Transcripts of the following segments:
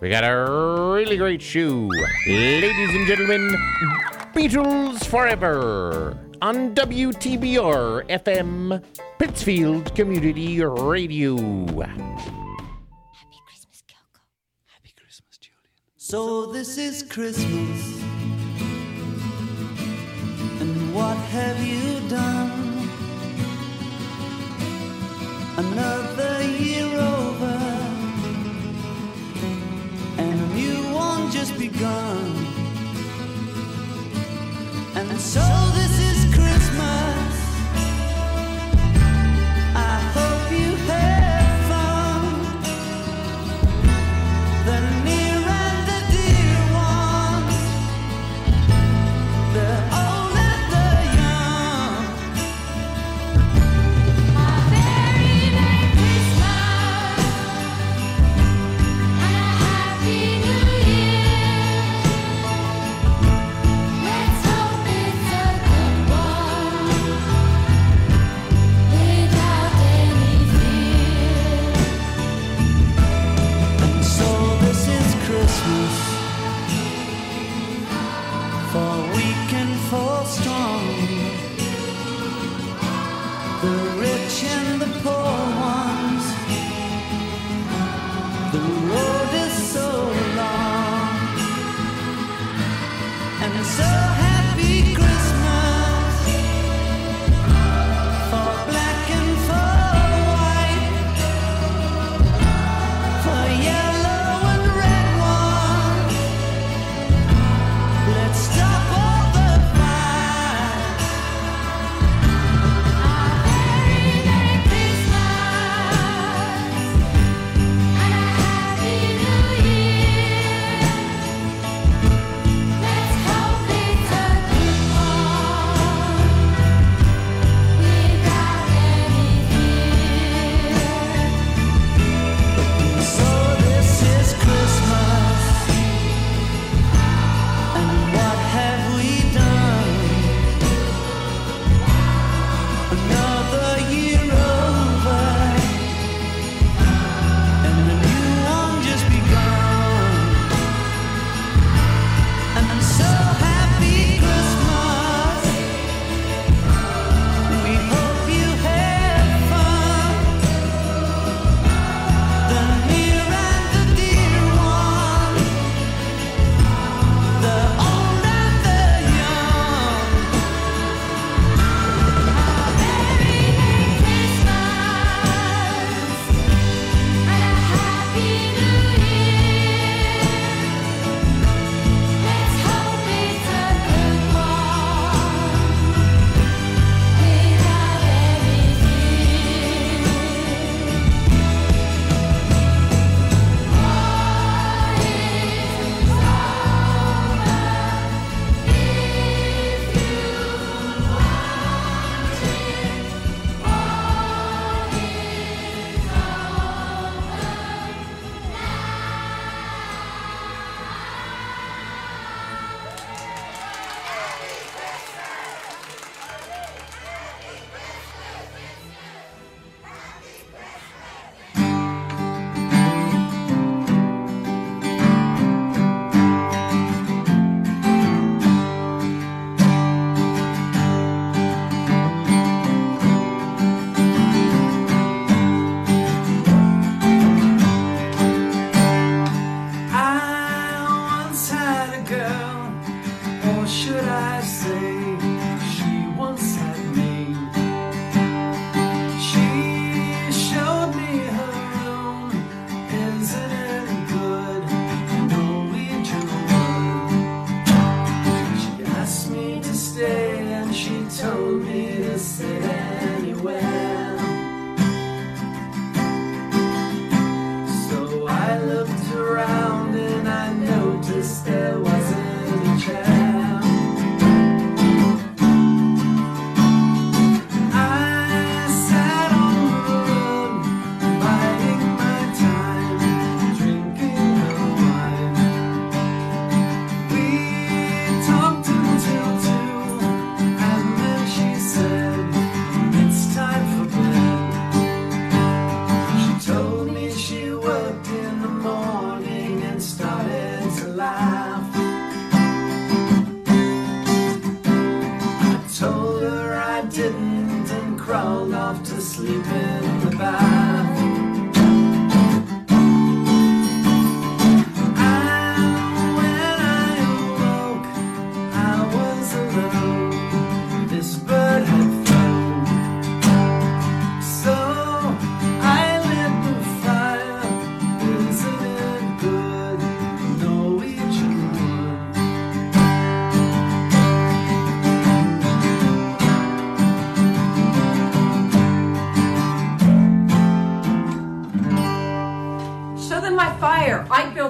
We got a really great show. Ladies and gentlemen, Beatles Forever on WTBR FM, Pittsfield Community Radio. Happy Christmas, Kyoko. Happy Christmas, Julian. So this is Christmas. And what have you done? Another year over. Begun. And so this is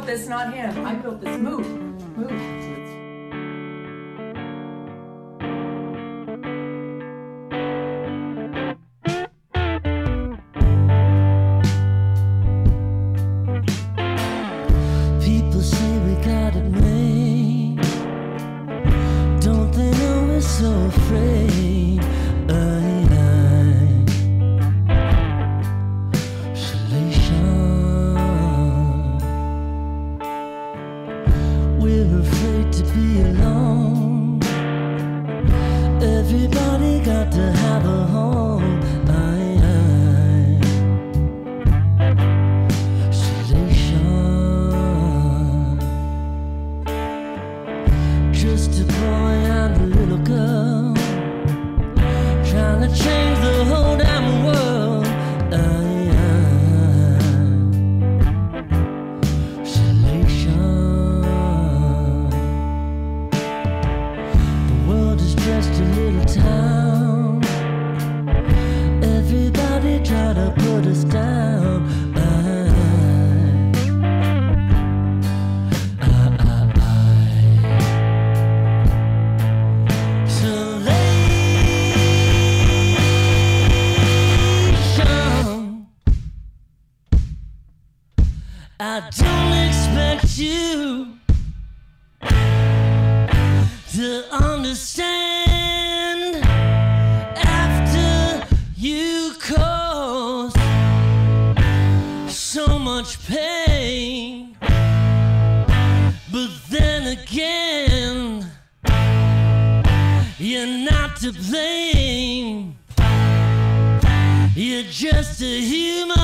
That's not him. I'm much pain. But then again, you're not to blame. You're just a human.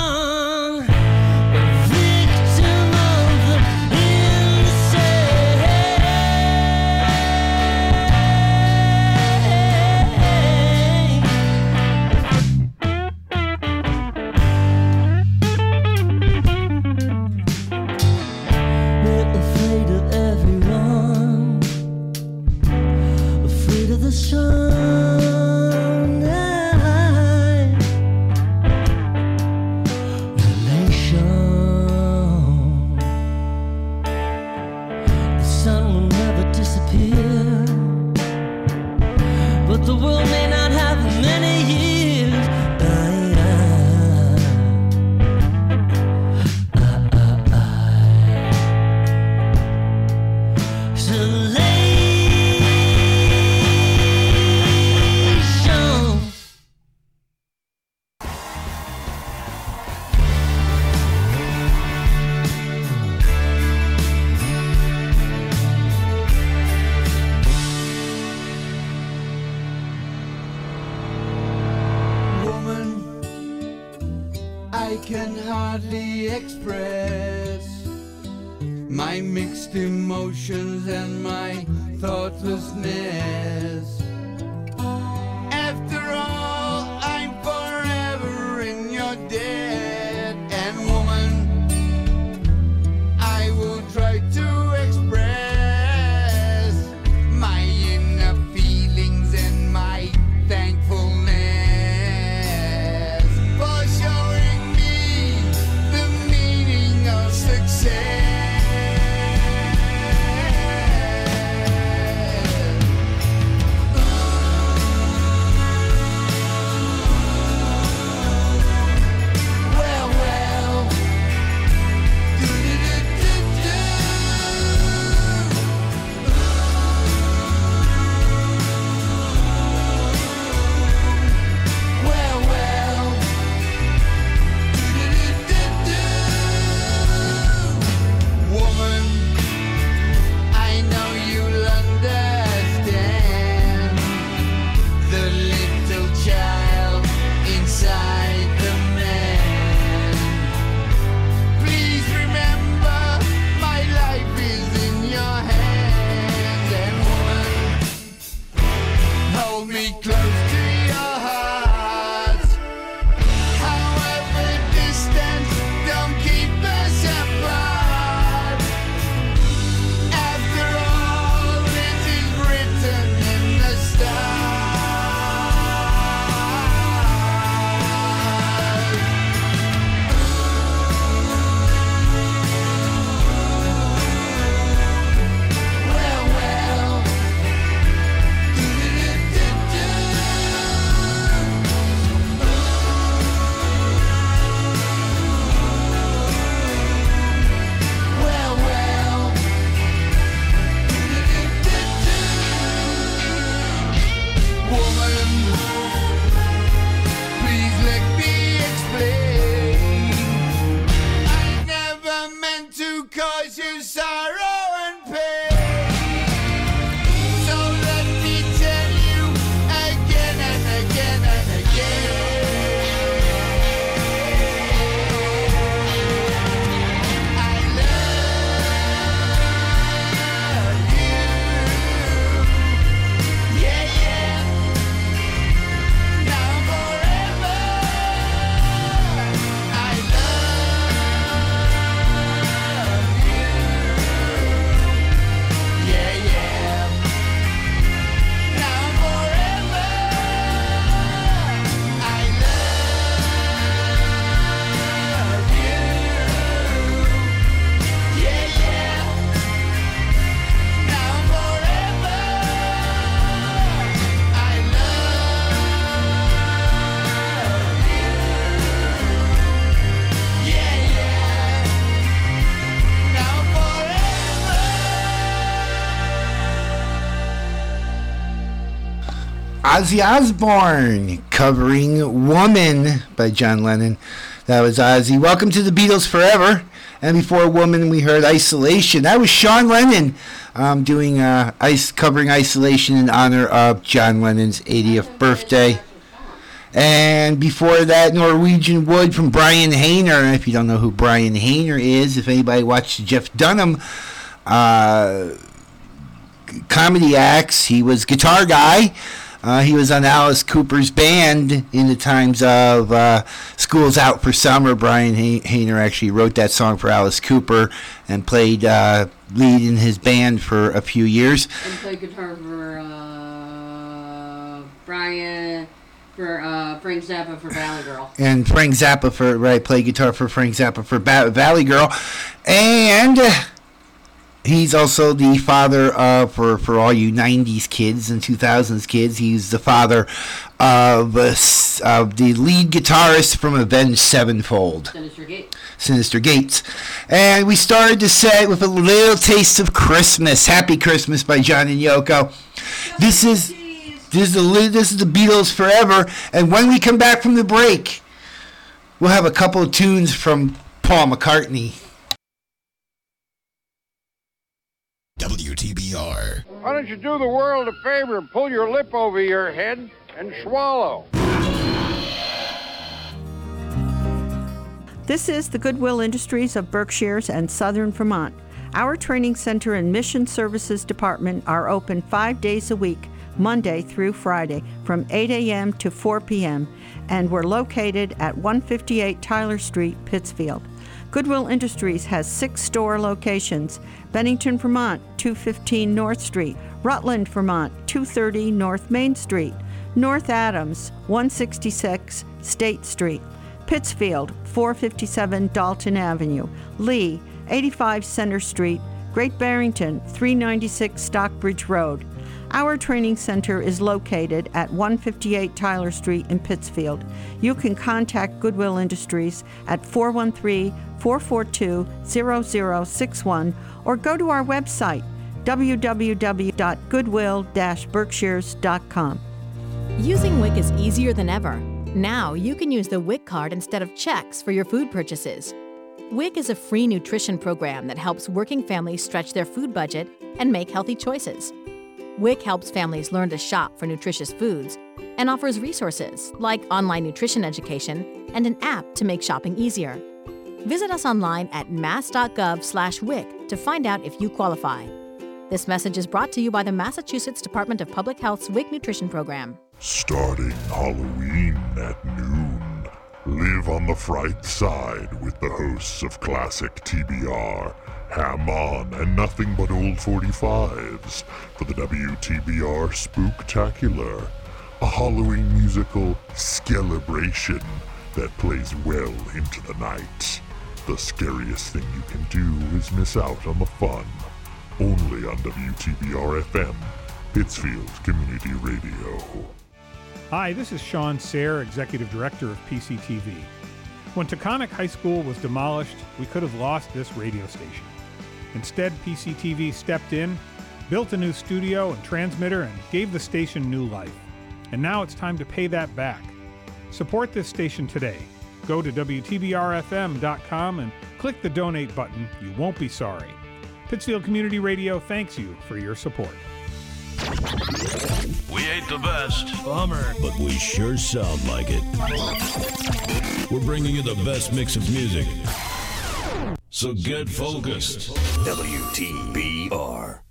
Ozzy Osbourne covering Woman by John Lennon. That was Ozzy. Welcome to the Beatles Forever. And before Woman, we heard Isolation. That was Sean Lennon um, doing uh, ice covering Isolation in honor of John Lennon's 80th birthday. And before that, Norwegian Wood from Brian Haner. If you don't know who Brian Haner is, if anybody watched Jeff Dunham uh, comedy acts, he was guitar guy. Uh, he was on Alice Cooper's band in the times of uh, School's Out for Summer. Brian Hay- Haner actually wrote that song for Alice Cooper and played uh, lead in his band for a few years. and played guitar for uh, Brian, for uh, Frank Zappa for Valley Girl. and Frank Zappa for right played guitar for Frank Zappa for ba- Valley Girl, and he's also the father of for for all you '90s kids and 2000s kids. He's the father of uh, of the lead guitarist from Avenged Sevenfold. Synyster Gate. Synyster Gates. And we started the set with a little taste of Christmas. Happy Christmas by John and Yoko. This is this is the this is the Beatles forever. And when we come back from the break, we'll have a couple of tunes from Paul McCartney. WTBR. Why don't you do the world a favor and pull your lip over your head and swallow? This is the Goodwill Industries of Berkshires and Southern Vermont. Our training center and mission services department are open five days a week, Monday through Friday, from 8 a.m. to 4 p.m., and we're located at 158 Tyler Street, Pittsfield. Goodwill Industries has six store locations. Bennington, Vermont, 215 North Street, Rutland, Vermont, 230 North Main Street, North Adams, 166 State Street. Pittsfield, 457 Dalton Avenue, Lee, 85 Center Street, Great Barrington, 396 Stockbridge Road. Our training center is located at 158 Tyler Street in Pittsfield. You can contact Goodwill Industries at 413 442 0061 or go to our website www.goodwill berkshires.com. Using WIC is easier than ever. Now you can use the WIC card instead of checks for your food purchases. WIC is a free nutrition program that helps working families stretch their food budget and make healthy choices. WIC helps families learn to shop for nutritious foods and offers resources like online nutrition education and an app to make shopping easier. Visit us online at mass.gov/wic to find out if you qualify. This message is brought to you by the Massachusetts Department of Public Health's WIC Nutrition Program. Starting Halloween at noon. Live on the fright side with the hosts of classic TBR, Ham On, and nothing but old 45s for the WTBR Spooktacular, a Halloween musical celebration that plays well into the night. The scariest thing you can do is miss out on the fun. Only on WTBR FM, Pittsfield Community Radio. Hi, this is Shawn Serre, Executive Director of PCTV. When Taconic High School was demolished, we could have lost this radio station. Instead, PCTV stepped in, built a new studio and transmitter, and gave the station new life. And now it's time to pay that back. Support this station today. Go to WTBRFM.com and click the donate button. You won't be sorry. Pittsfield Community Radio thanks you for your support. We ain't the best. Bummer. But we sure sound like it. We're bringing you the best mix of music. So get focused. WTBR.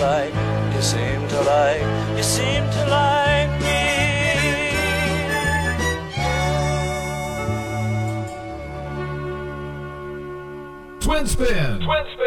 like, you seem to like, you seem to like me. Twin spin. Twin spin.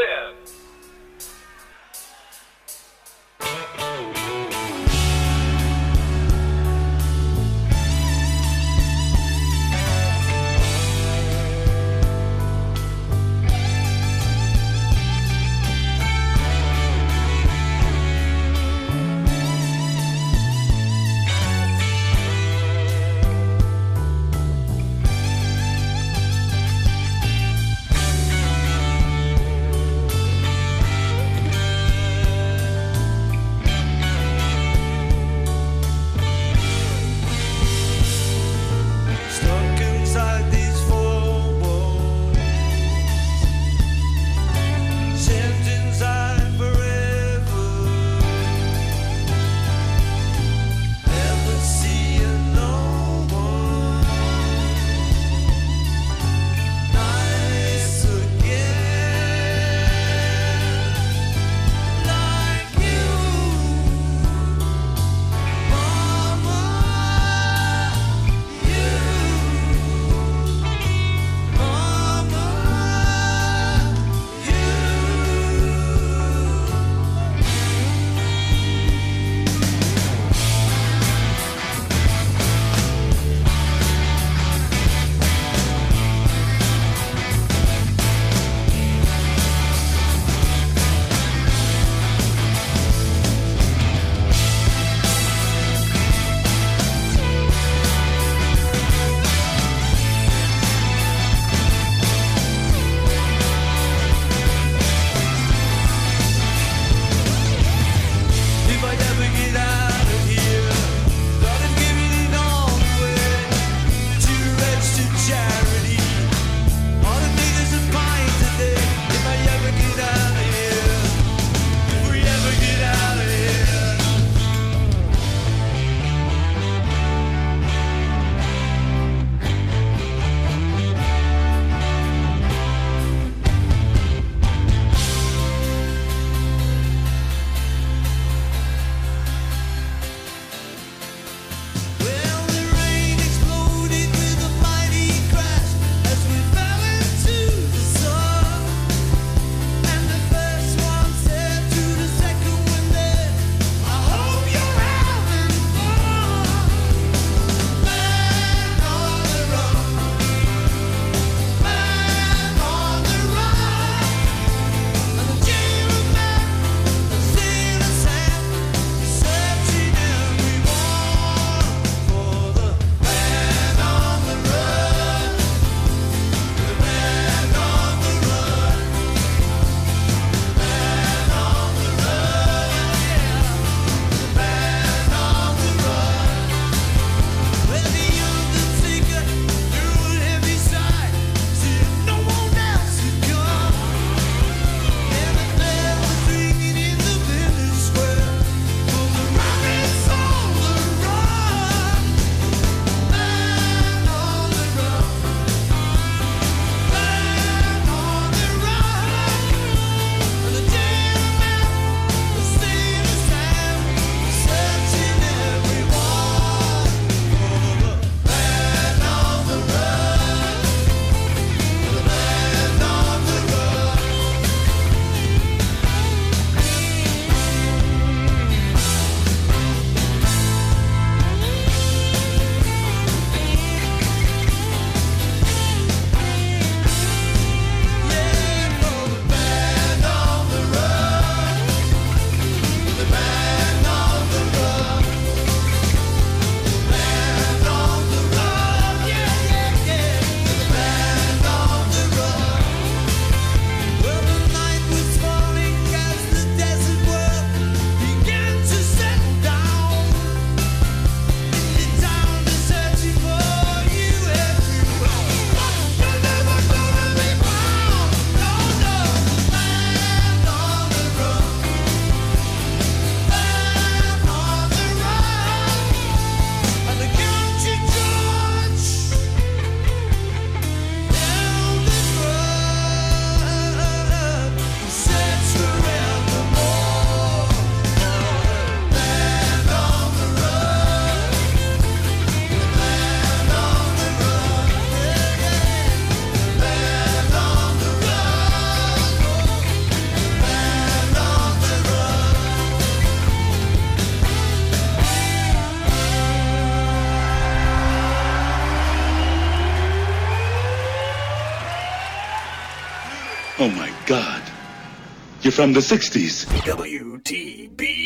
from the 60s. WTB.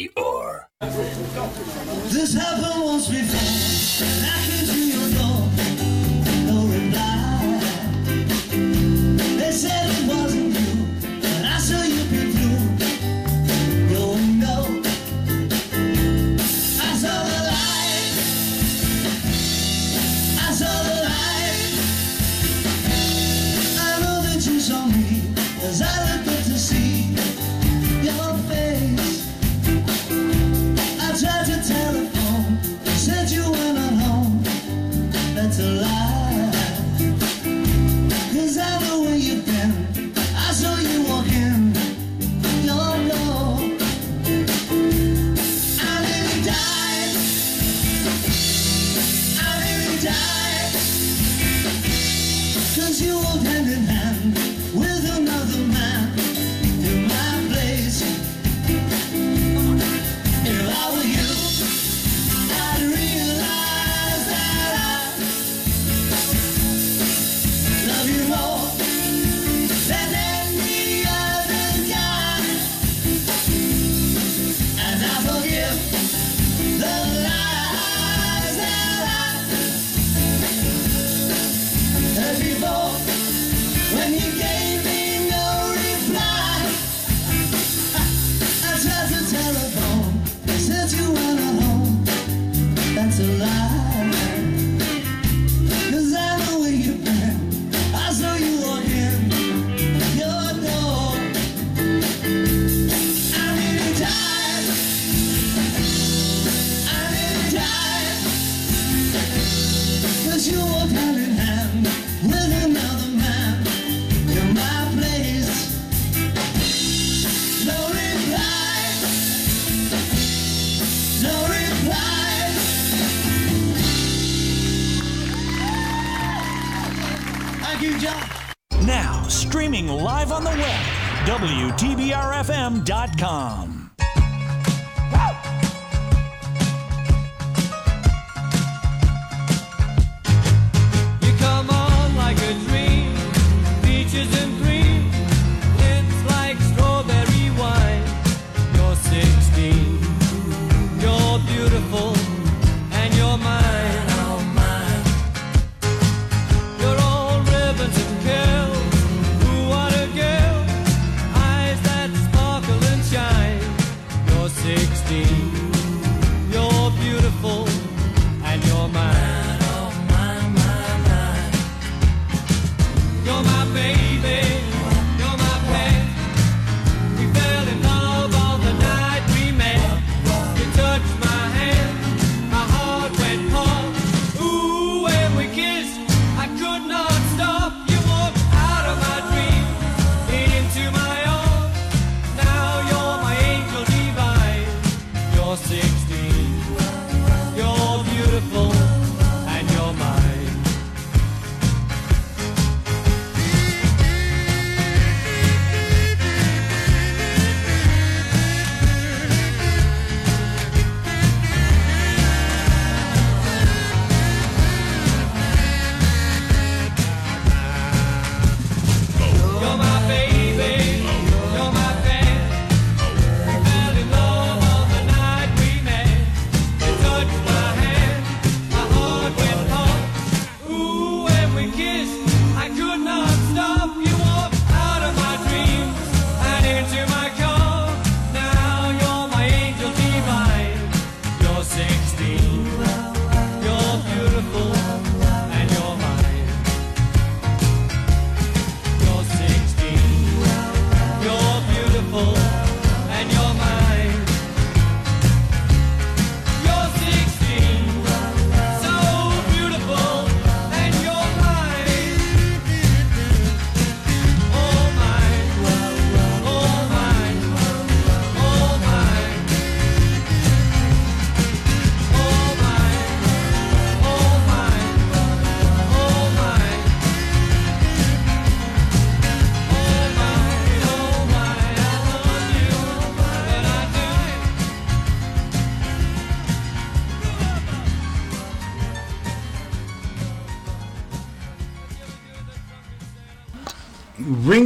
Streaming live on the web, WTBRFM.com.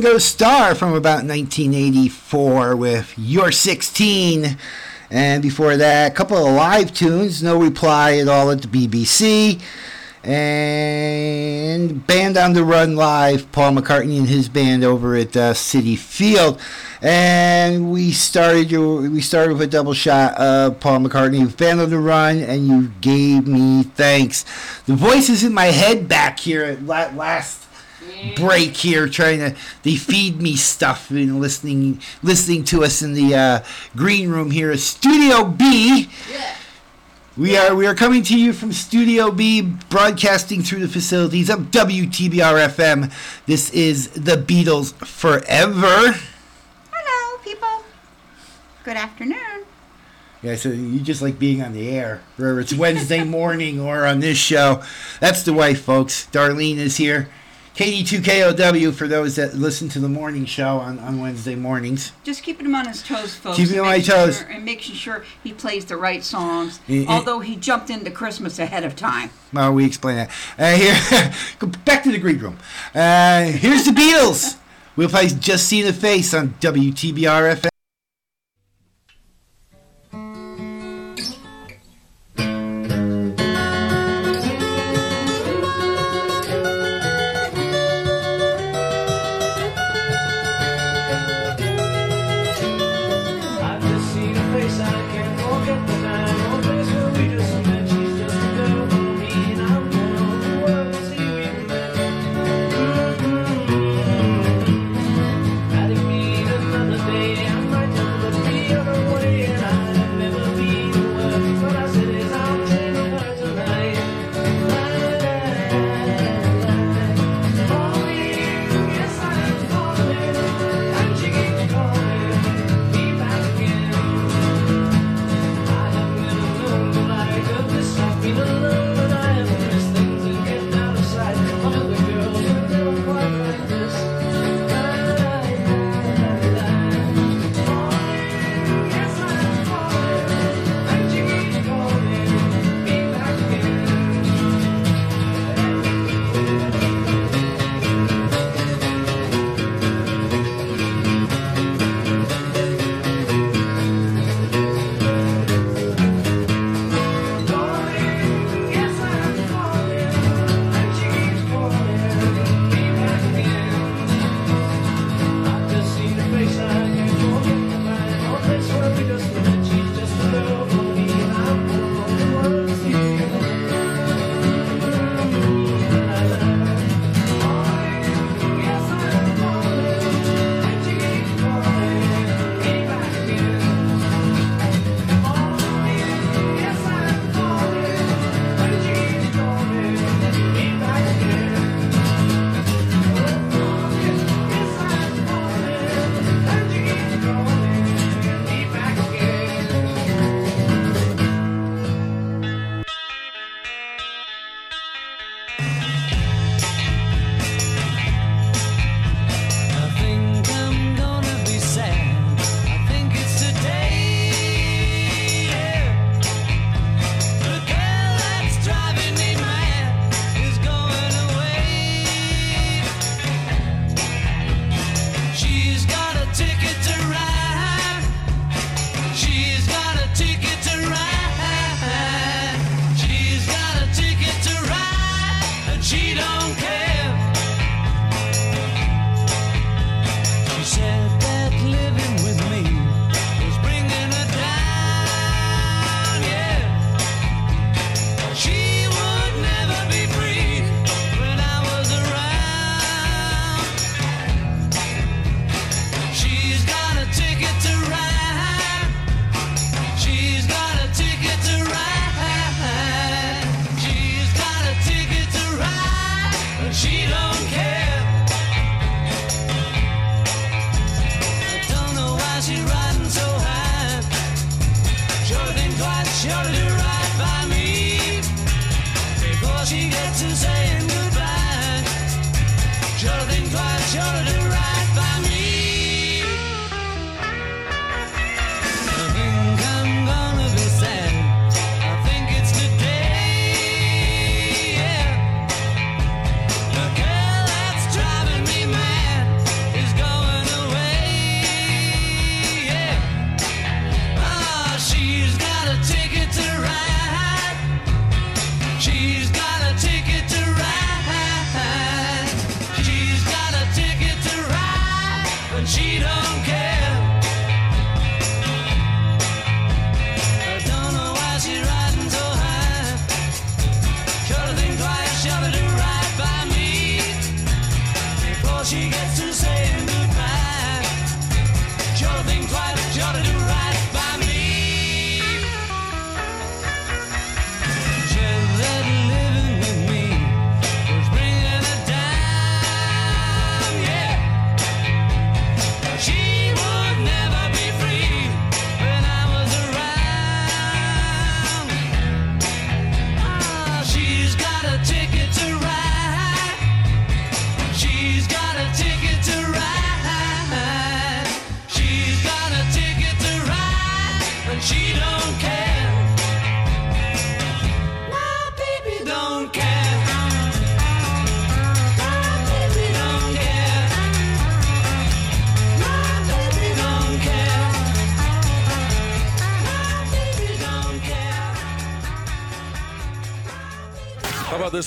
Ringo Starr from about 1984 with You're 16. And before that, a couple of live tunes, no reply at all at the BBC. And Band on the Run live, Paul McCartney and his band over at uh, Citi Field. And we started we started with a double shot of Paul McCartney Band on the Run, and you gave me thanks. The voices in my head back here at last break here trying to they feed me stuff and listening listening to us in the uh, green room here at Studio B. We are we are coming to you from Studio B, broadcasting through the facilities of WTBR FM. This is the Beatles Forever. Hello, people. Good afternoon. Yeah, so you just like being on the air, whether it's Wednesday morning or on this show. That's the way, folks. Darlene is here. KD2KOW for those that listen to the morning show on, on Wednesday mornings. Just keeping him on his toes, folks. Keeping him on my making toes. sure- and making sure he plays the right songs. Eh. although he jumped into Christmas ahead of time. Well, we explain that. Uh, here, go back to the green room. Uh, here's the Beatles. We'll play Just See the Face on WTBR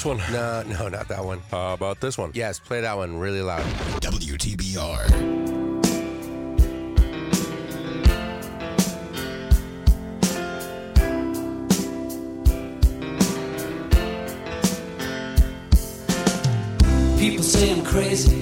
this one? No, no, not that one. How about this one? Yes, play that one really loud. WTBR. People say I'm crazy.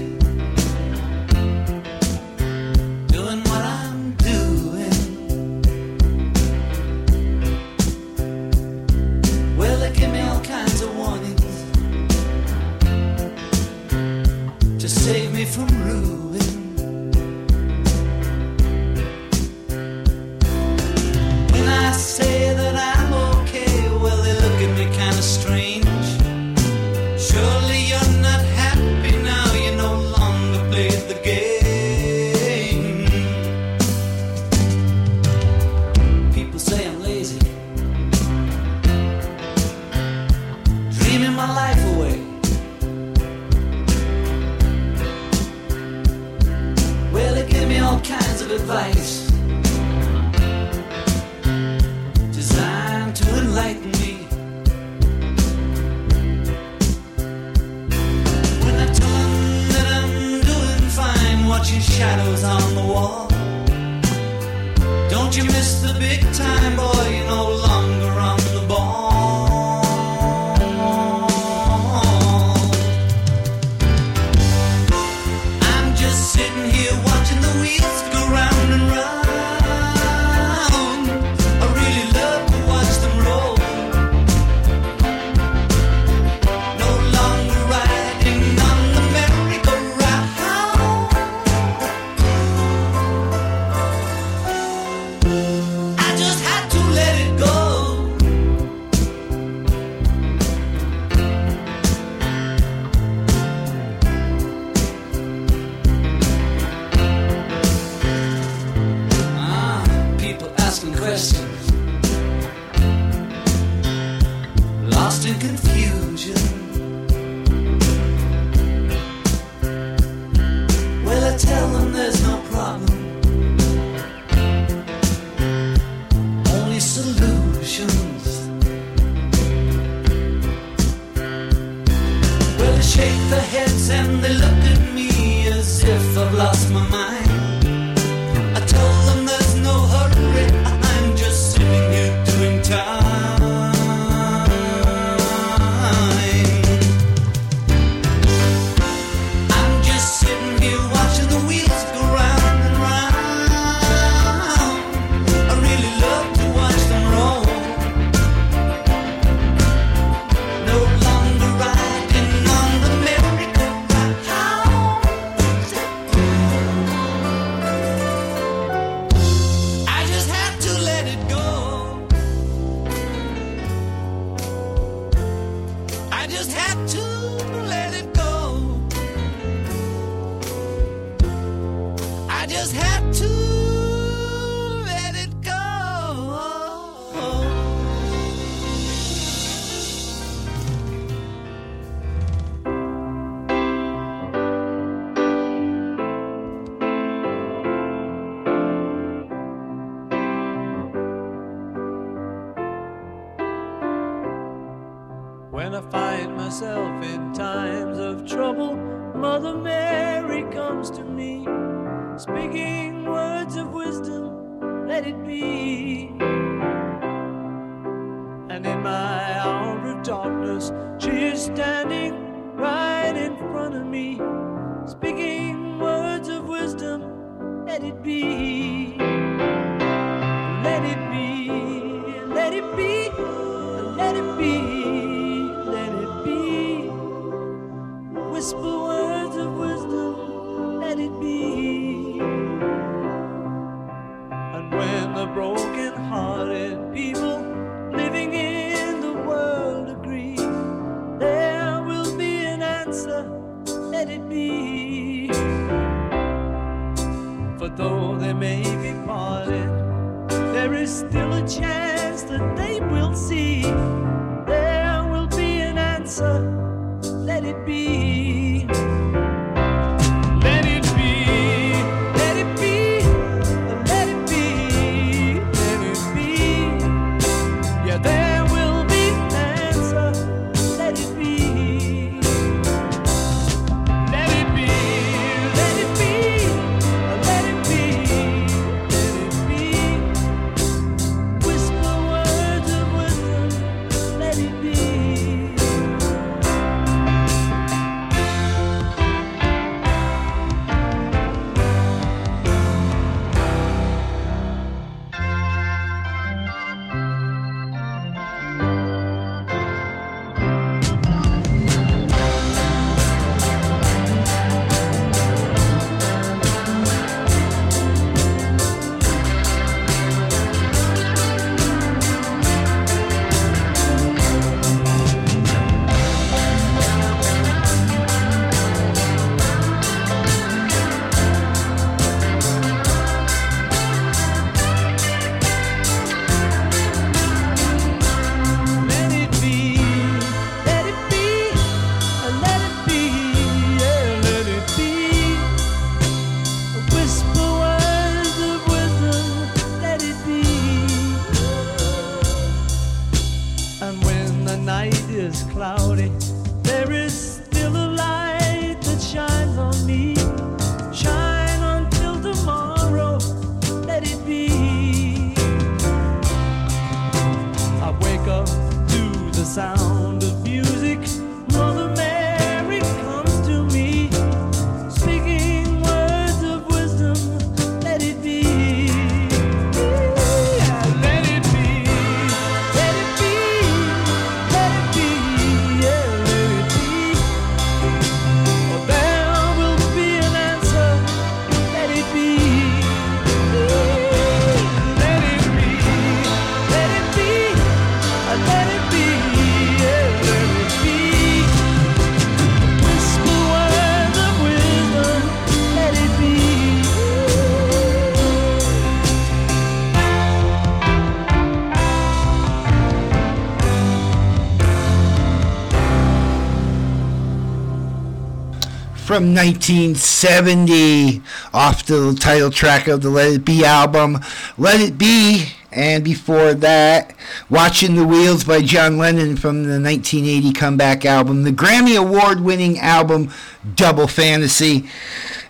From 1970 off the title track of the Let It Be album, Let It Be. And before that, Watching the Wheels by John Lennon from the 1980 comeback album, the Grammy Award winning album Double Fantasy.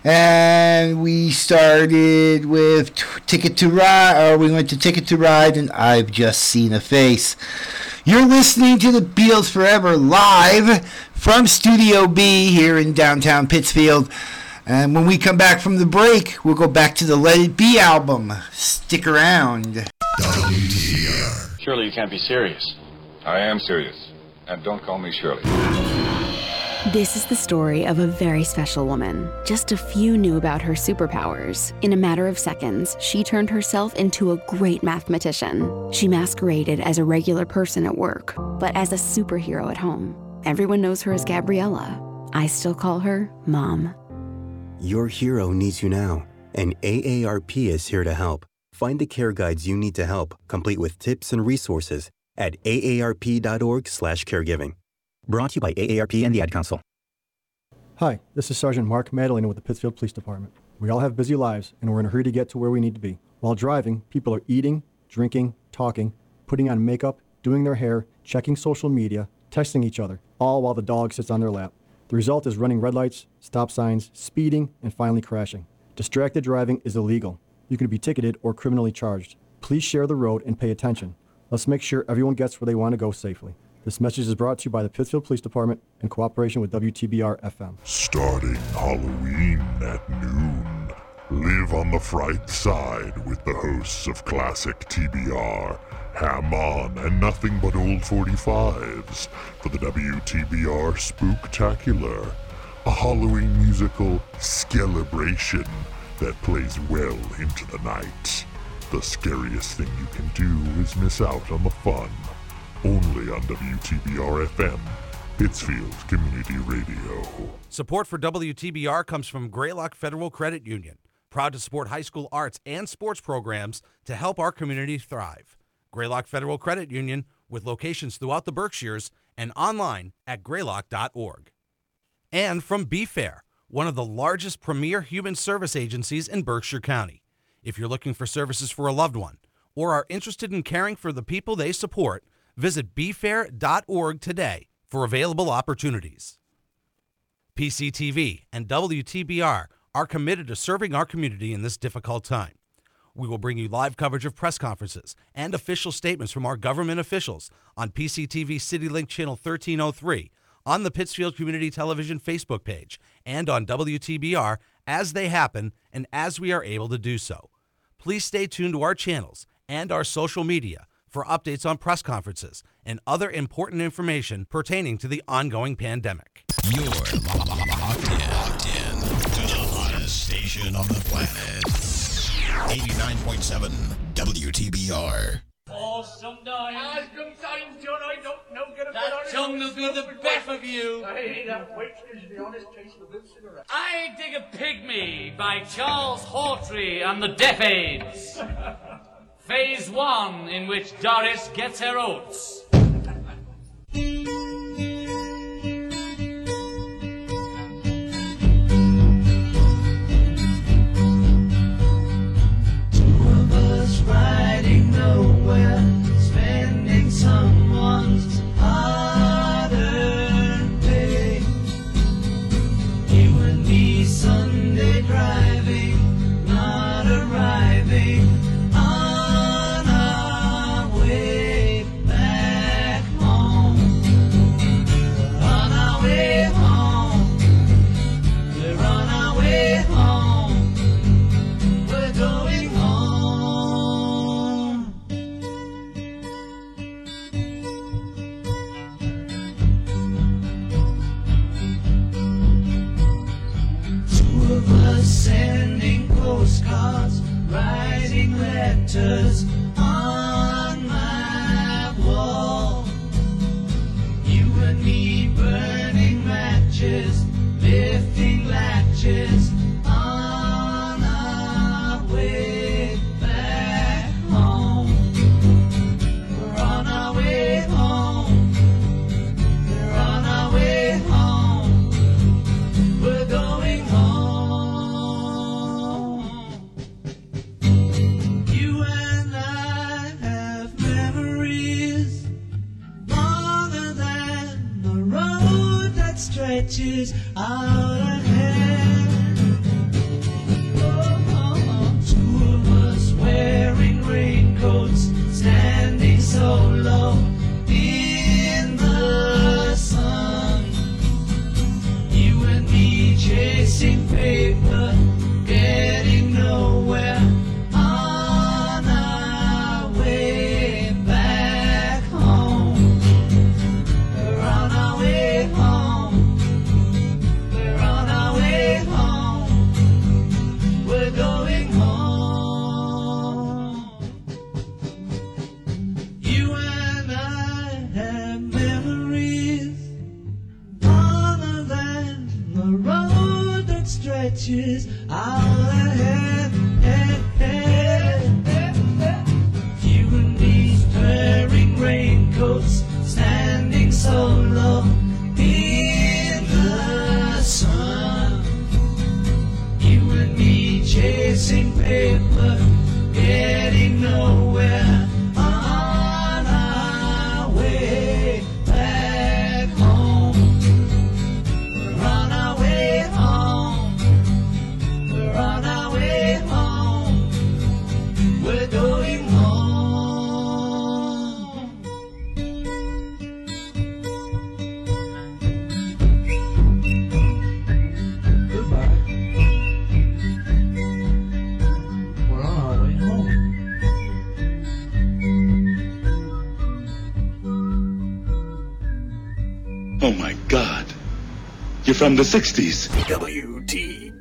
And we started with Ticket to Ride, or uh, we went to Ticket to Ride, and I've Just Seen a Face. You're listening to the Beatles Forever live from Studio B here in downtown Pittsfield. And when we come back from the break, we'll go back to the Let It Be album. Stick around. Surely you can't be serious. I am serious. And don't call me Shirley. This is the story of a very special woman. Just a few knew about her superpowers. In a matter of seconds, she turned herself into a great mathematician. She masqueraded as a regular person at work, but as a superhero at home. Everyone knows her as Gabriella. I still call her Mom. Your hero needs you now, and AARP is here to help. Find the care guides you need to help, complete with tips and resources at aarp.org/caregiving. Brought to you by AARP and the Ad Council. Hi, this is Sergeant Mark Madalena with the Pittsfield Police Department. We all have busy lives, and we're in a hurry to get to where we need to be. While driving, people are eating, drinking, talking, putting on makeup, doing their hair, checking social media, texting each other, all while the dog sits on their lap. The result is running red lights, stop signs, speeding, and finally crashing. Distracted driving is illegal. You can be ticketed or criminally charged. Please share the road and pay attention. Let's make sure everyone gets where they want to go safely. This message is brought to you by the Pittsfield Police Department in cooperation with WTBR FM. Starting Halloween at noon. Live on the Fright Side with the hosts of Classic TBR, Ham On, and Nothing But Old 45s for the WTBR Spooktacular, a Halloween musical celebration that plays well into the night. The scariest thing you can do is miss out on the fun. Only on WTBR FM, Pittsfield Community Radio. Support for WTBR comes from Greylock Federal Credit Union, proud to support high school arts and sports programs to help our community thrive. Greylock Federal Credit Union, with locations throughout the Berkshires and online at greylock.org. And from BFAIR, one of the largest premier human service agencies in Berkshire County. If you're looking for services for a loved one or are interested in caring for the people they support, visit bfair.org today for available opportunities. PCTV and WTBR are committed to serving our community in this difficult time. We will bring you live coverage of press conferences and official statements from our government officials on PCTV CityLink Channel 1303, on the Pittsfield Community Television Facebook page, and on WTBR as they happen and as we are able to do so. Please stay tuned to our channels and our social media for updates on press conferences and other important information pertaining to the ongoing pandemic. You're locked in, locked in to the hottest station on the planet. 89.7 WTBR. Oh, sometimes. sometimes, John, I don't know get a That tongue will do the best of you. Hey, that which is the honest taste of a good cigarette. I Dig a Pygmy by Charles Hawtrey and the Deaf Aids. Phase one, in which Doris gets her oats. Riding nowhere, spending someone's the 60s. WTBR.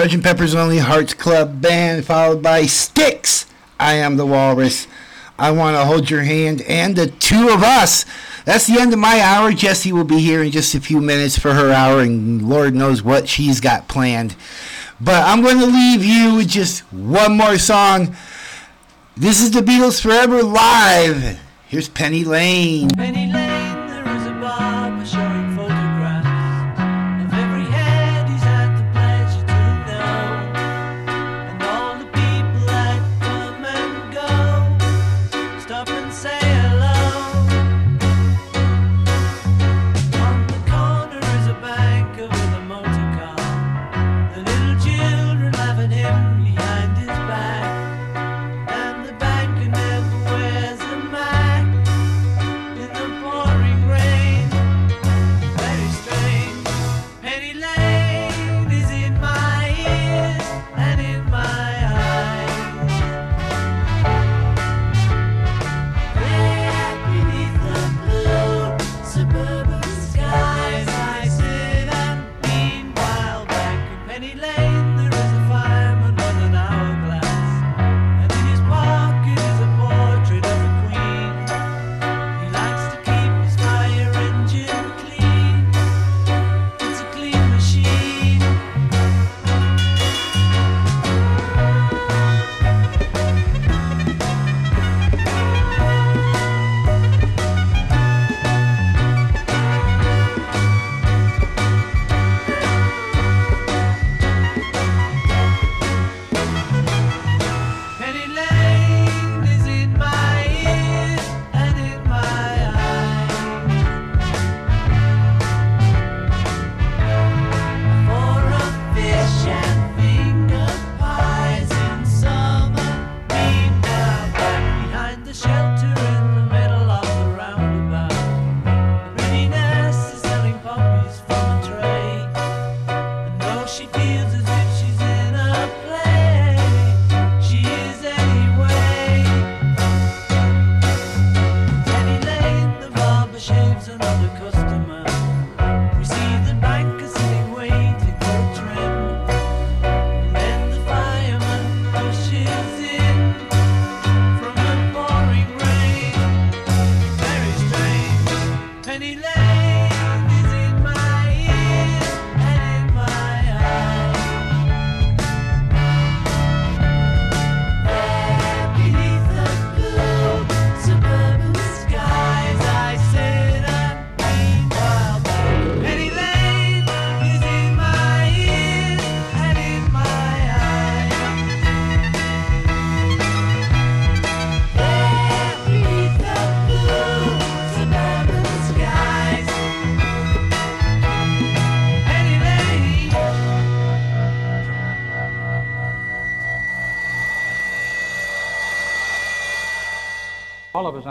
Sgt. Pepper's Lonely Hearts Club Band, followed by Sticks. I am the Walrus. I want to hold your hand and the two of us. That's the end of my hour. Jesse will be here in just a few minutes for her hour, and Lord knows what she's got planned. But I'm going to leave you with just one more song. This is the Beatles Forever Live. Here's Penny Lane. Penny Lane.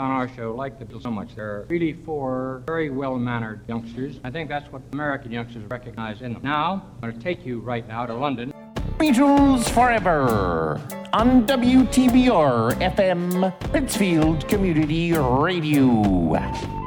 on our show like the Beatles so much. They're really four very well mannered youngsters. I think that's what American youngsters recognize in them. Now, I'm going to take you right now to London. Beatles Forever on WTBR FM, Pittsfield Community Radio.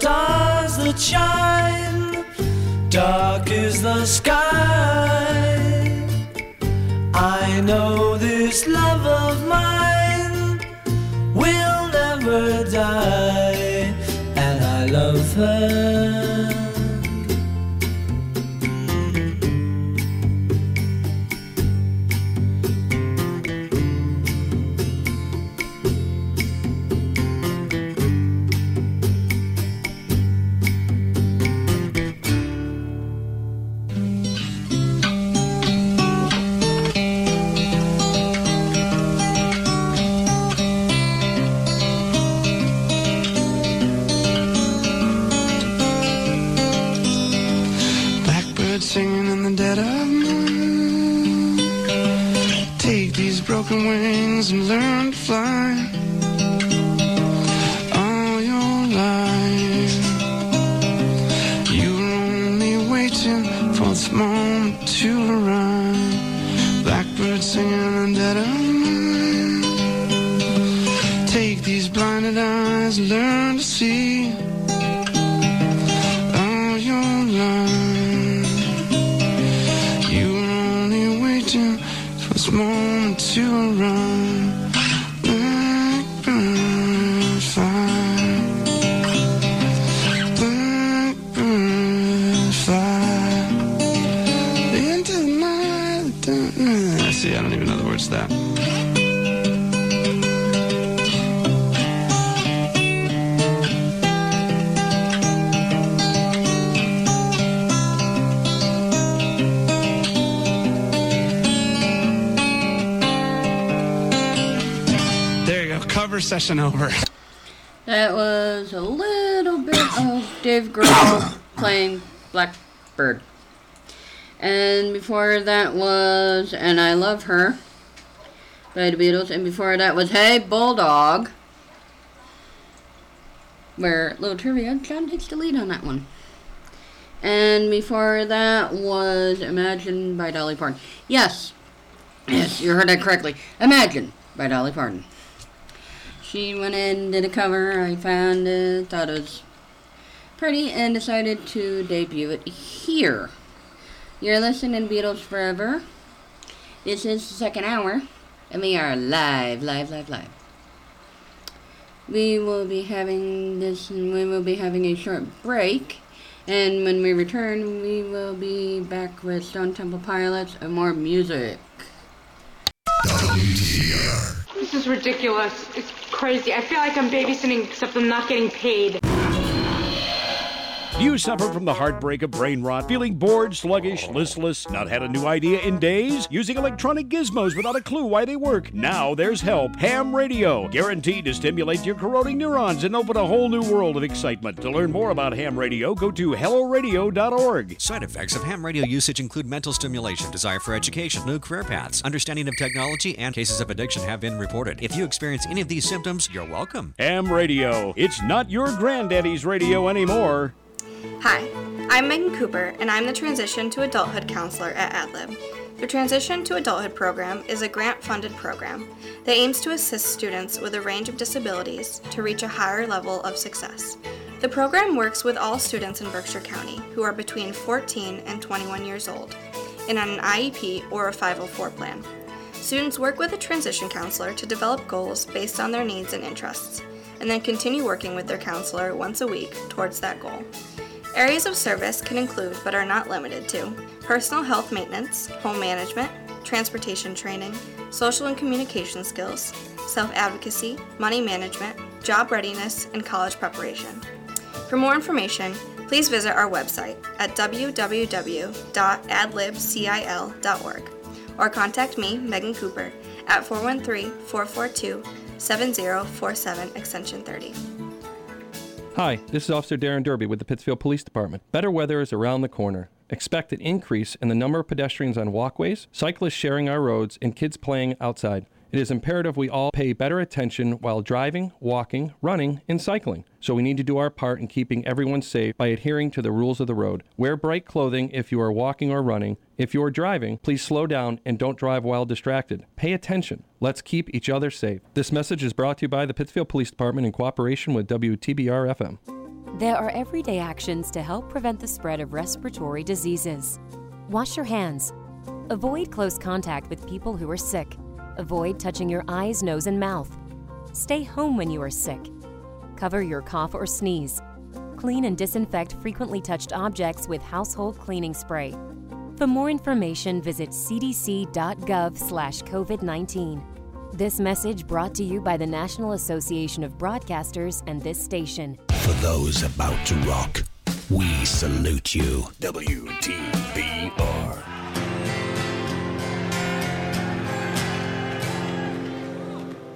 Stars that shine, dark is the sky. I know this love of mine will never die, and I love her. Broken wings and learn to fly. Session over. That was a little bit of Dave Grohl playing Blackbird. And before that was And I Love Her by the Beatles. And before that was Hey Bulldog. Where, little trivia, John takes the lead on that one. And before that was Imagine by Dolly Parton. Yes, yes, you heard that correctly. Imagine by Dolly Parton. She went in, did a cover. I found it, thought it was pretty, and decided to debut it here. You're listening to Beatles Forever. This is the second hour, and we are live, live, live, live. We will be having this, and we will be having a short break. And when we return, we will be back with Stone Temple Pilots and more music. This is ridiculous. It's crazy. I feel like I'm babysitting, except I'm not getting paid. Do you suffer from the heartbreak of brain rot, feeling bored, sluggish, listless, not had a new idea in days, using electronic gizmos without a clue why they work? Now there's help. Ham Radio, guaranteed to stimulate your corroding neurons and open a whole new world of excitement. To learn more about ham radio, go to helloradio.org. Side effects of ham radio usage include mental stimulation, desire for education, new career paths, understanding of technology, and cases of addiction have been reported. If you experience any of these symptoms, you're welcome. Ham Radio. It's not your granddaddy's radio anymore. Hi, I'm Megan Cooper, and I'm the Transition to Adulthood Counselor at AdLib. The Transition to Adulthood program is a grant funded program that aims to assist students with a range of disabilities to reach a higher level of success. The program works with all students in Berkshire County who are between 14 and 21 years old and on an IEP or a 504 plan. Students work with a transition counselor to develop goals based on their needs and interests, and then continue working with their counselor once a week towards that goal. Areas of service can include, but are not limited to, personal health maintenance, home management, transportation training, social and communication skills, self advocacy, money management, job readiness, and college preparation. For more information, please visit our website at www.adlibcil.org or contact me, Megan Cooper, at 413 442 7047 extension 30. Hi, this is Officer Darren Derby with the Pittsfield Police Department. Better weather is around the corner. Expect an increase in the number of pedestrians on walkways, cyclists sharing our roads, and kids playing outside. It is imperative we all pay better attention while driving, walking, running, and cycling. So we need to do our part in keeping everyone safe by adhering to the rules of the road. Wear bright clothing if you are walking or running. If you are driving, please slow down and don't drive while distracted. Pay attention. Let's keep each other safe. This message is brought to you by the Pittsfield Police Department in cooperation with WTBR FM. There are everyday actions to help prevent the spread of respiratory diseases. Wash your hands. Avoid close contact with people who are sick. Avoid touching your eyes, nose, and mouth. Stay home when you are sick. Cover your cough or sneeze. Clean and disinfect frequently touched objects with household cleaning spray. For more information, visit cdc.gov/covid19. This message brought to you by the National Association of Broadcasters and this station. For those about to rock, we salute you. WTBR.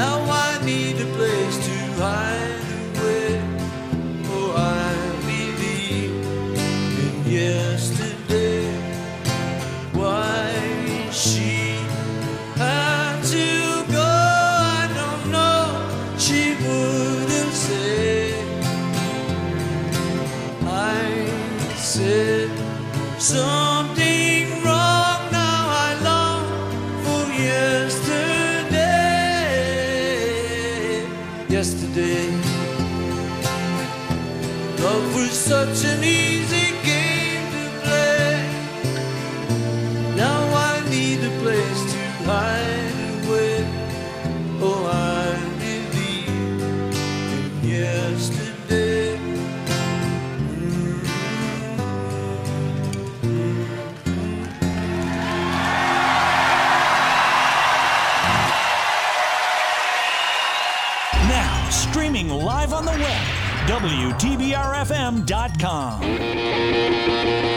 Now I need a place to hide such an easy WTBRFM.com.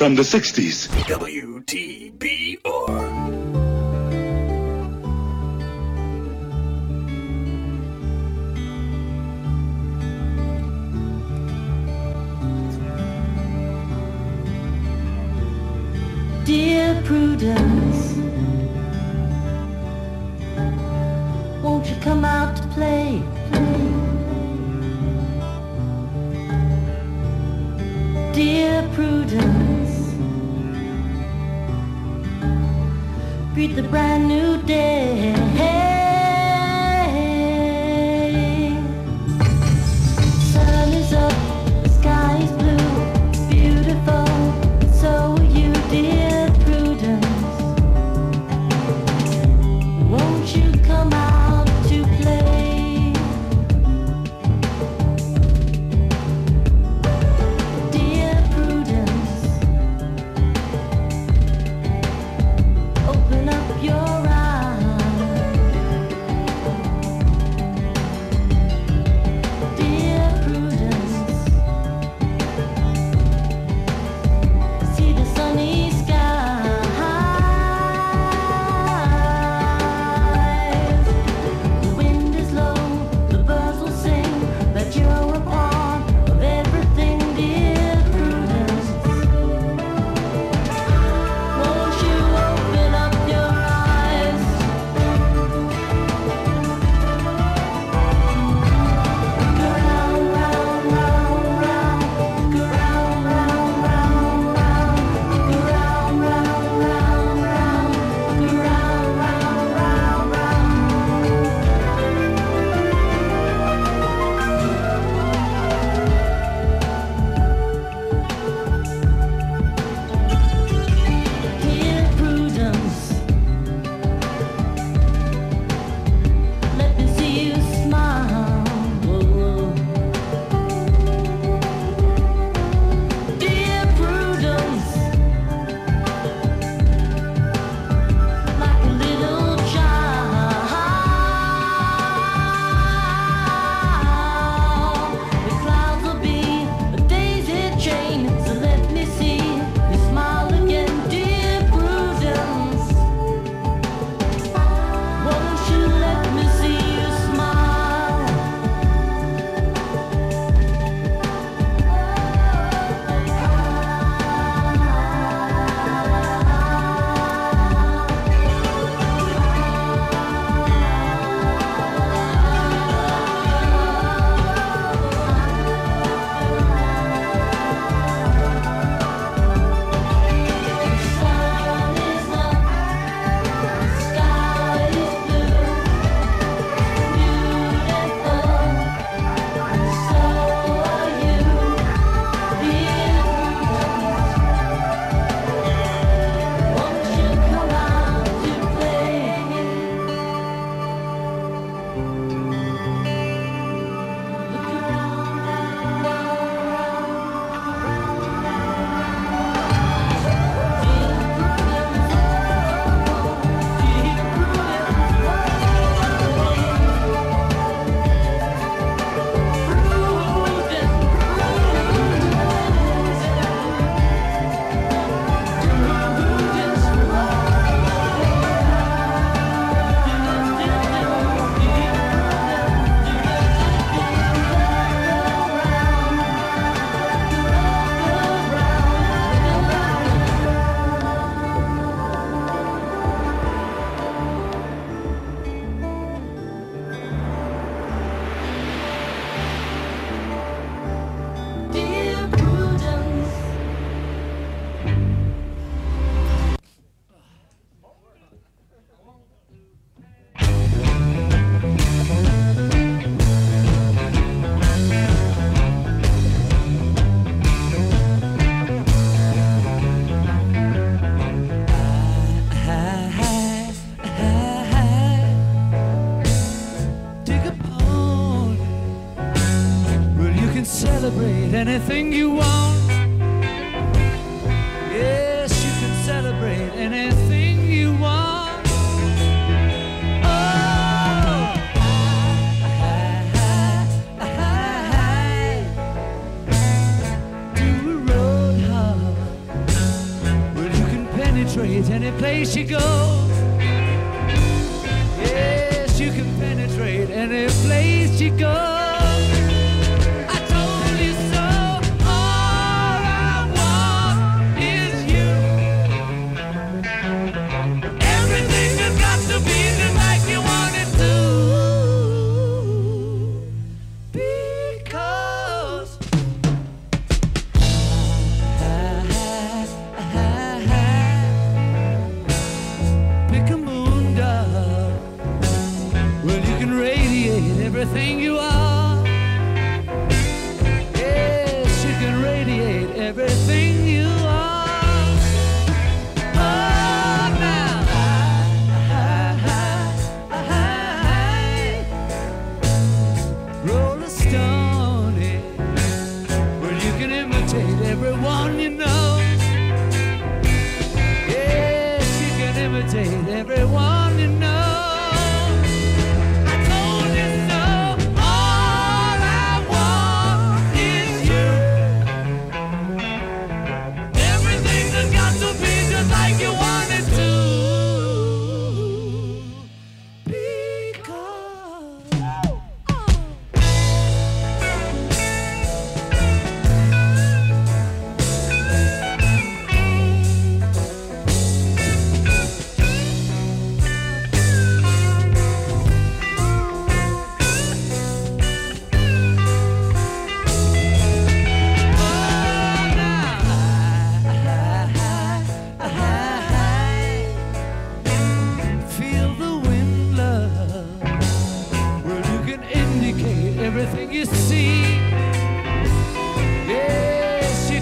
from the 60s. WTBR. Dear Prudence, won't you come out to play? play? Dear Prudence. greet the brand new day.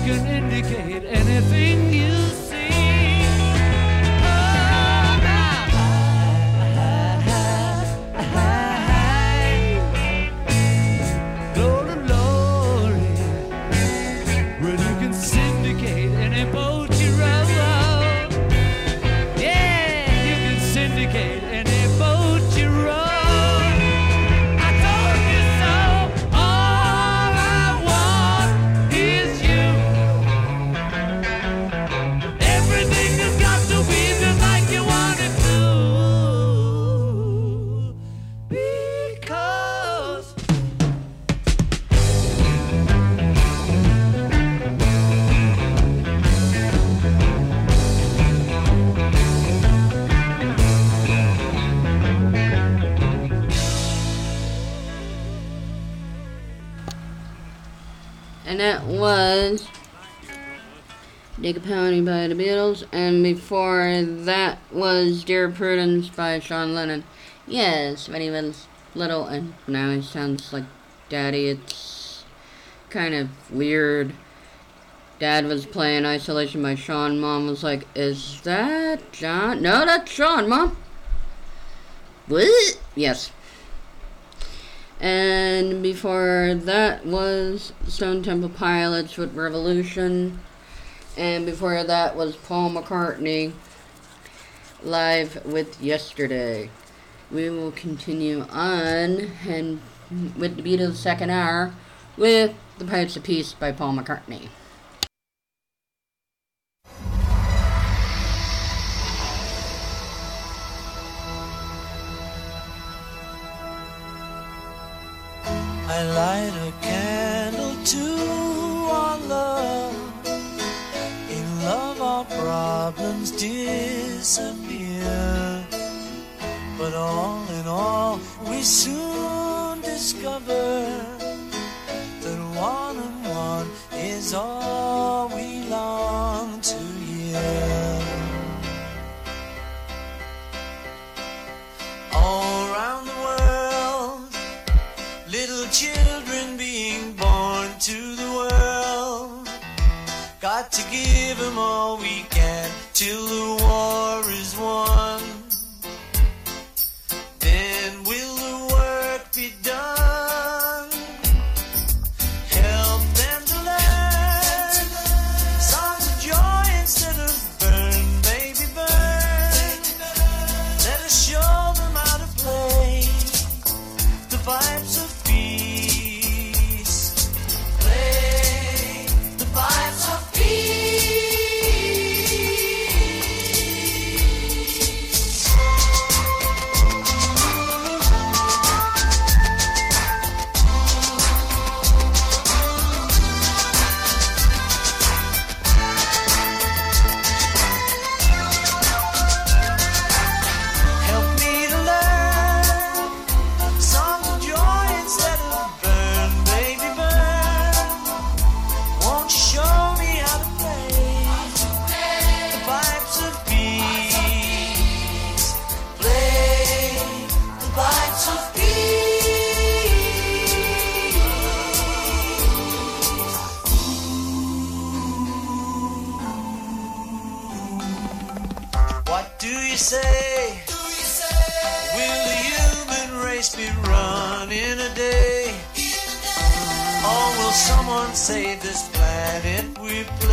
Can indicate anything you Beatles. And before that was Dear Prudence by Sean Lennon. Yes, when he was little and now he sounds like daddy. It's kind of weird. Dad was playing Isolation by Sean. Mom was like, Is that John? No, that's Sean, Mom. What? Yes. And before that was Stone Temple Pilots with Revolution. And before that was Paul McCartney live with Yesterday. We will continue on and with the Beatles' second hour with The Pipes of Peace by Paul McCartney. I light a candle to problems disappear. But all in all, we soon discover that one and one is all we long to hear. All around the world, little children being born to. Got to give them all we can till the war is won. say? Do you say? Will the human race be run in a day? In a day. Or will someone save this planet we play?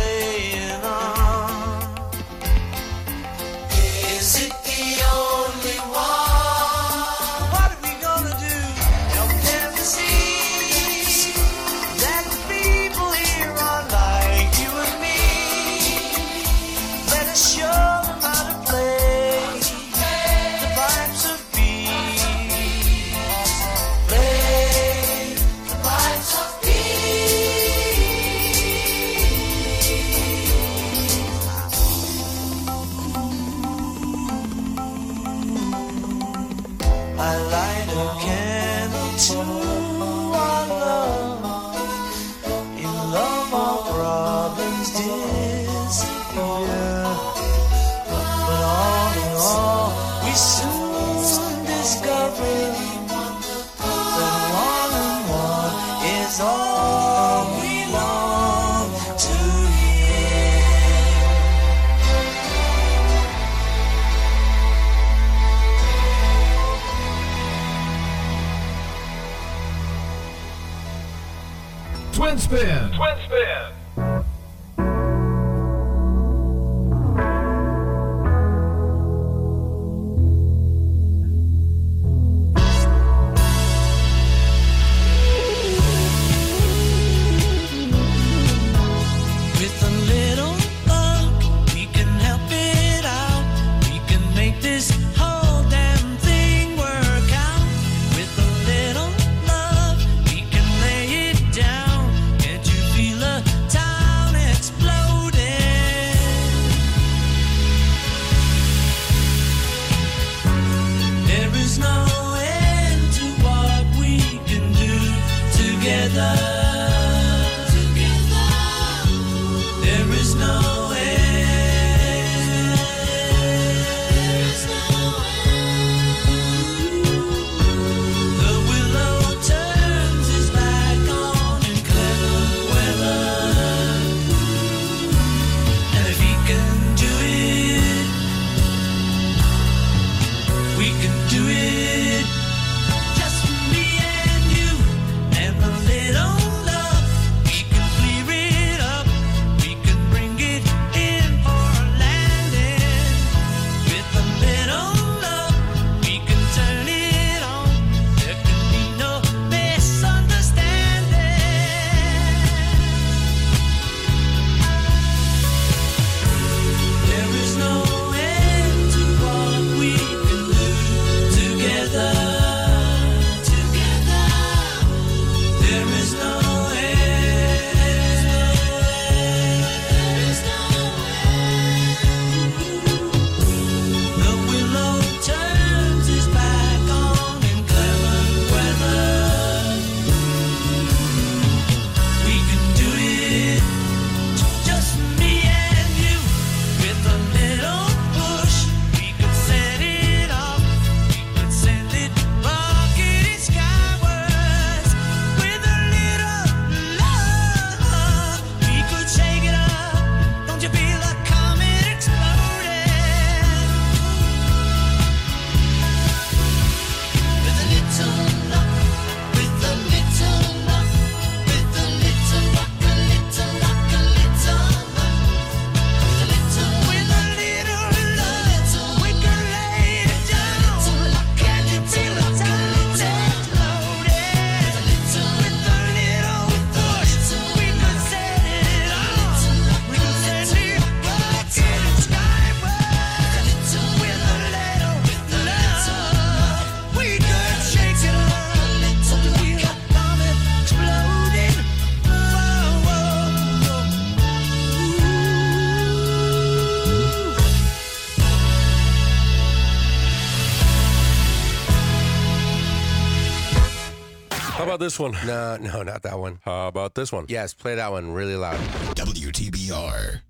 this one? No, no, not that one. How about this one? Yes, play that one really loud. WTBR.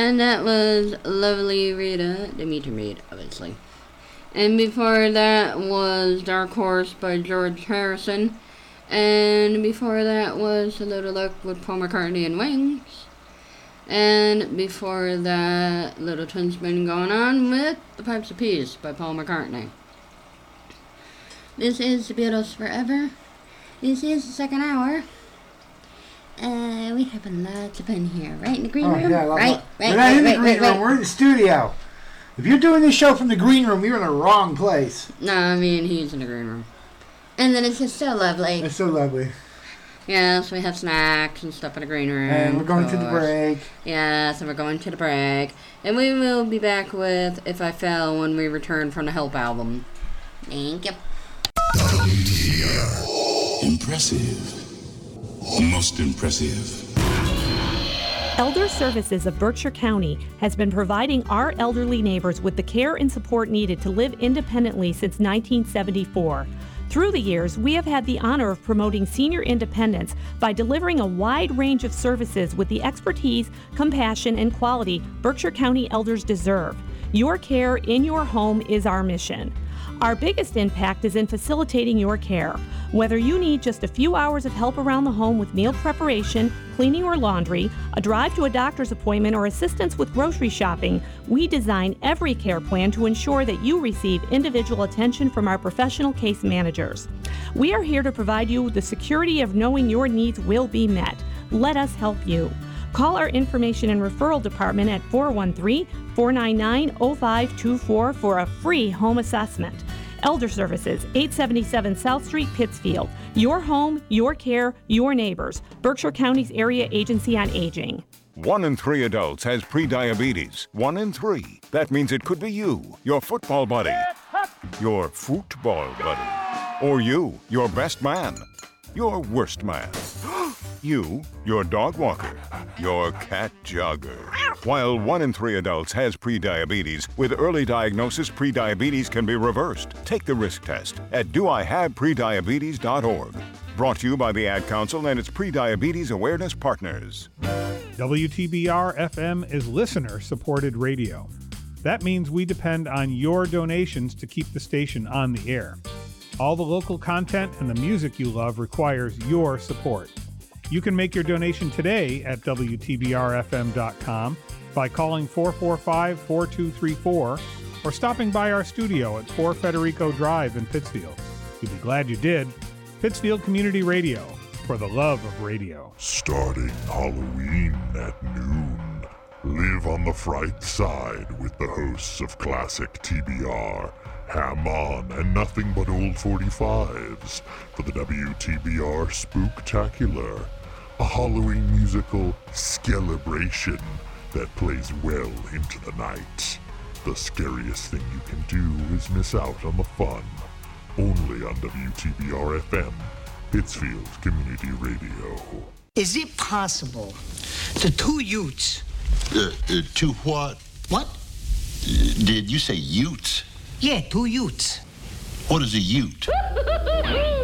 And that was Lovely Rita, Dimitri Reed, obviously. And before that was Dark Horse by George Harrison. And before that was A Little Luck with Paul McCartney and Wings. And before that, Little Twin Spin going on with The Pipes of Peace by Paul McCartney. This is The Beatles Forever. This is the second hour. Uh, we have a lot of fun here, right in the green Oh, room? yeah, I love right, it. right, We're not right, in the green right, room. right. We're in the studio. If you're doing this show from the green room, you're in the wrong place. No, I mean he's in the green room. And then it's just so lovely. It's so lovely. Yes, we have snacks and stuff in the green room. And we're going to the break. Yes, and we're going to the break. And we will be back with If I Fell when we return from the Help album. Thank you. Impressive. Most impressive. Elder Services of Berkshire County has been providing our elderly neighbors with the care and support needed to live independently since 1974. Through the years, we have had the honor of promoting senior independence by delivering a wide range of services with the expertise, compassion, and quality Berkshire County elders deserve. Your care in your home is our mission. Our biggest impact is in facilitating your care. Whether you need just a few hours of help around the home with meal preparation, cleaning or laundry, a drive to a doctor's appointment, or assistance with grocery shopping, we design every care plan to ensure that you receive individual attention from our professional case managers. We are here to provide you with the security of knowing your needs will be met. Let us help you. Call our information and referral department at 413 499 0524 for a free home assessment. Elder Services, 877 South Street, Pittsfield. Your home, your care, your neighbors. Berkshire County's Area Agency on Aging. One in three adults has prediabetes. One in three. That means it could be you, your football buddy, your football buddy, or you, your best man, your worst man, you, your dog walker, your cat jogger. While one in three adults has prediabetes, with early diagnosis, prediabetes can be reversed. Take the risk test at doihaveprediabetes.org. Brought to you by the Ad Council and its prediabetes awareness partners. WTBR FM is listener supported radio. That means we depend on your donations to keep the station on the air. All the local content and the music you love requires your support. You can make your donation today at WTBRFM.com by calling 445 4234 or stopping by our studio at 4 Federico Drive in Pittsfield. You'll be glad you did. Pittsfield Community Radio, for the love of radio. Starting Halloween at noon. Live on the fright side with the hosts of classic TBR, Ham On, and nothing but old 45s for the WTBR Spooktacular, a Halloween musical celebration that plays well into the night. The scariest thing you can do is miss out on the fun. Only on WTBR FM, Pittsfield Community Radio. Is it possible the two Utes? Uh, uh, two what? What? Did you say Utes? Yeah, two Utes. What is a Ute?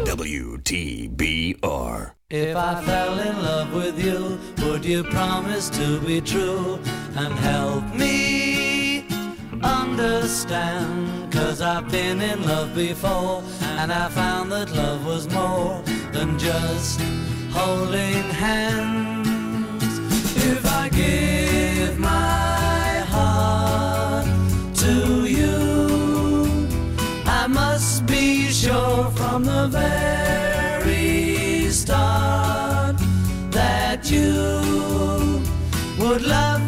WTBR. If I fell in love with you, would you promise to be true and help me understand? Cause I've been in love before and I found that love was more than just holding hands. If I give my must be sure from the very start that you would love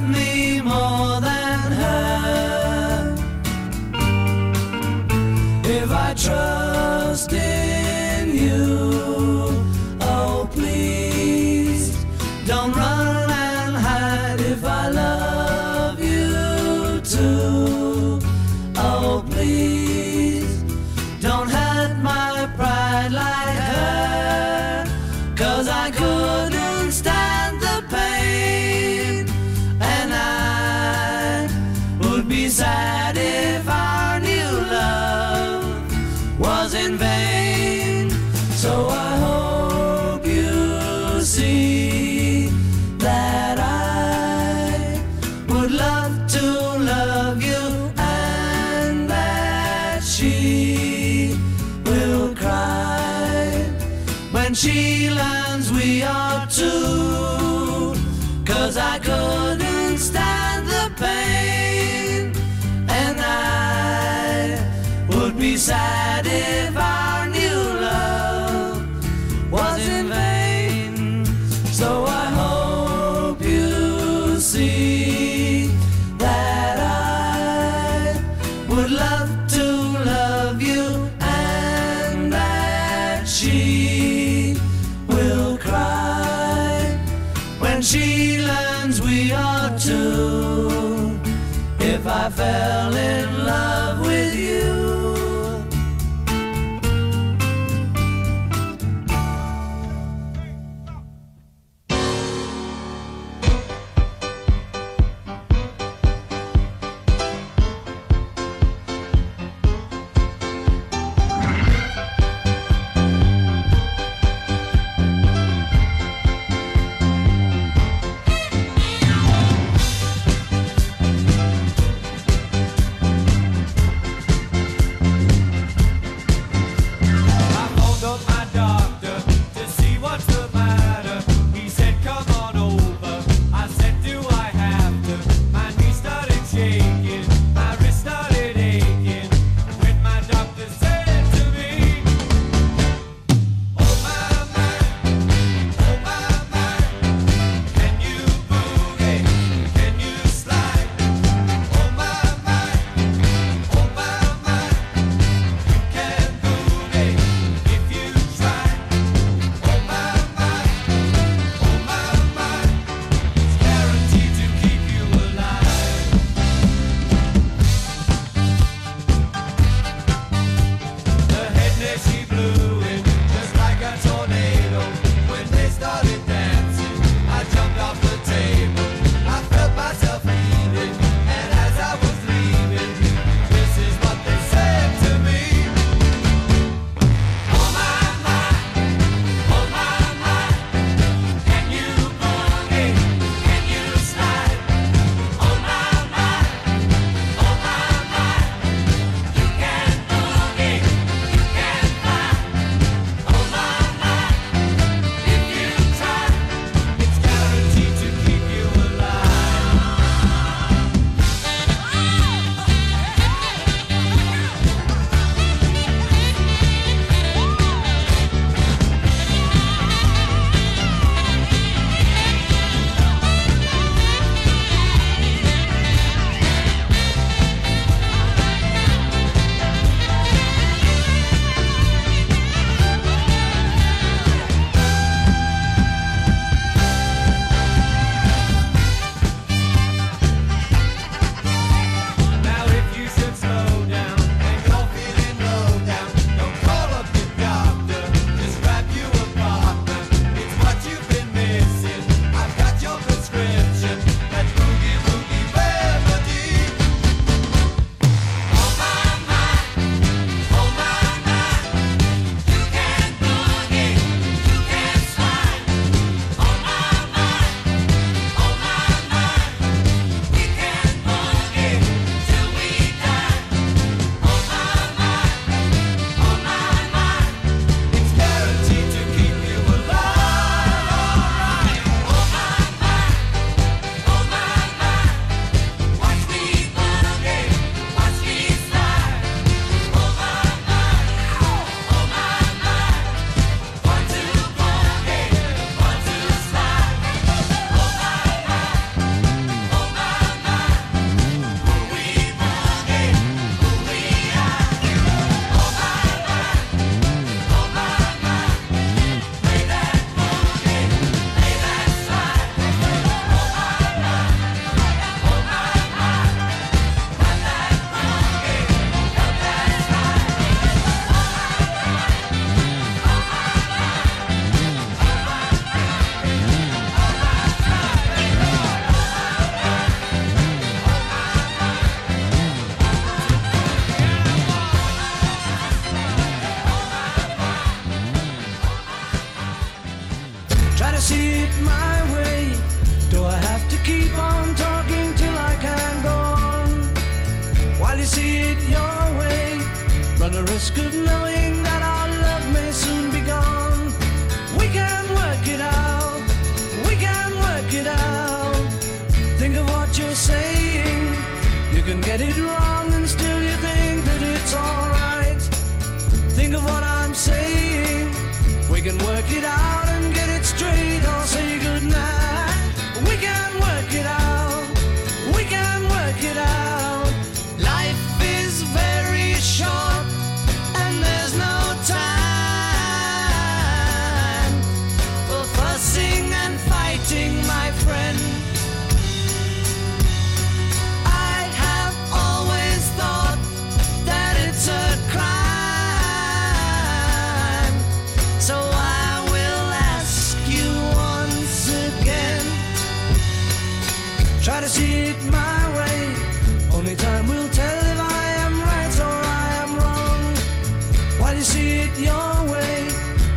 it your way,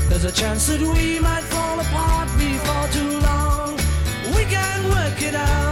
there's a chance that we might fall apart before too long. We can work it out.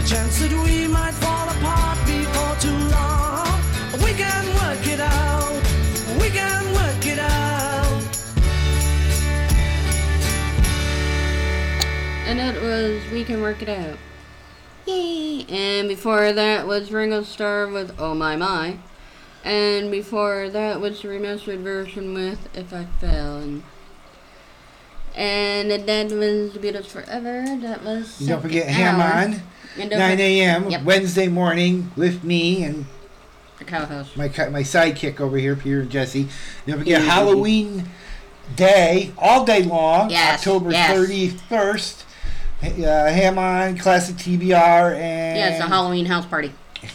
A chance that we might fall apart before too long. We can work it out. We can work it out. And it was We Can Work It Out. Yay! And before that was Ringo Starr with Oh My My. And before that was the remastered version with If I Fell. And, and that was The Beatles Forever. That was. Don't forget second Ham. On, 9 a.m. Yep. Wednesday morning with me and The co-host. my my sidekick over here, Peter and Jesse. Don't forget. Halloween Day, all day long, Yes, October yes. 31st. Uh, Ham on, Classic TBR, and Yeah, it's a Halloween house party.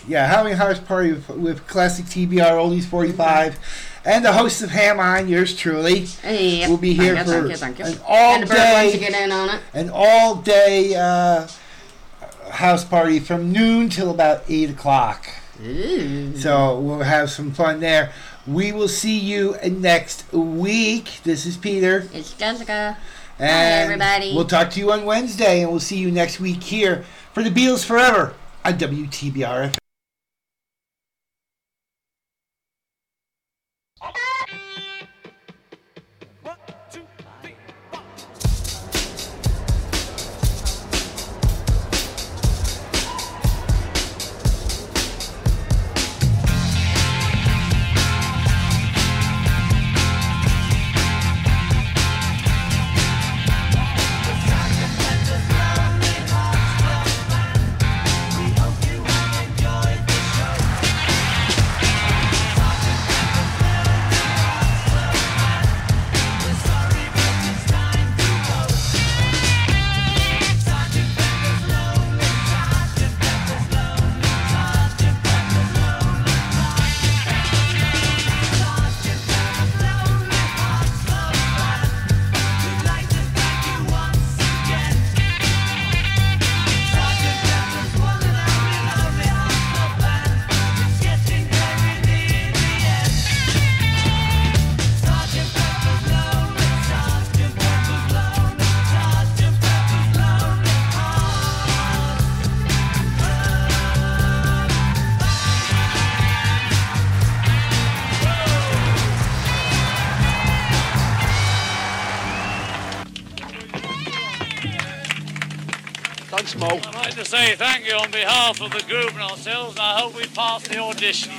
Yeah, Halloween House Party with, with Classic TBR Oldies 45. And the host of Ham On, yours truly, Yep. will be here Thank you, for thank you, thank you. an all And the bird wants to day, get in on it. an all day uh, house party from noon till about eight o'clock. Ooh. So we'll have some fun there. We will see you next week. This is Peter. It's Jessica. And Hi, everybody. We'll talk to you on Wednesday, and we'll see you next week here for the Beatles Forever on WTBR. Behalf of the group and ourselves, and I hope we pass the audition.